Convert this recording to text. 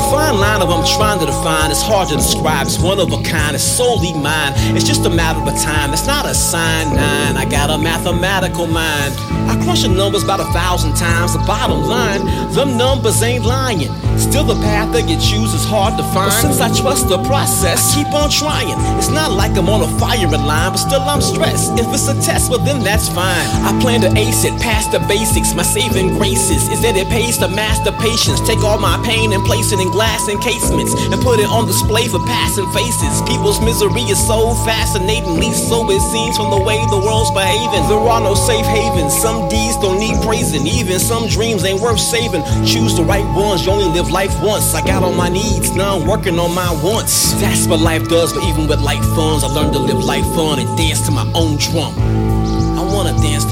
fine line of I'm trying to define. is hard to describe. It's one of a kind. It's solely mine. It's just a matter of time. It's not a sign nine. I got a mathematical mind. I crunch the numbers about a thousand times. The bottom line, them numbers ain't lying. Still, the path that you choose is hard to find. But since I trust the process, I keep on trying. It's not like I'm on a firing line, but still I'm stressed. If it's a test, well then that's fine. I plan to ace it, past the basics. My saving graces is that it pays to master patience. Take all my pain and place it in glass encasements and put it on display for passing faces. People's misery is so fascinatingly so it seems from the way the world's behaving. There are no safe havens. Some deeds don't need praising. Even some dreams ain't worth saving. Choose the right ones. You only live life once. I got on my needs, now I'm working on my wants. That's what life does, but even with life funds, I learned to live life fun and dance to my own drum. I wanna dance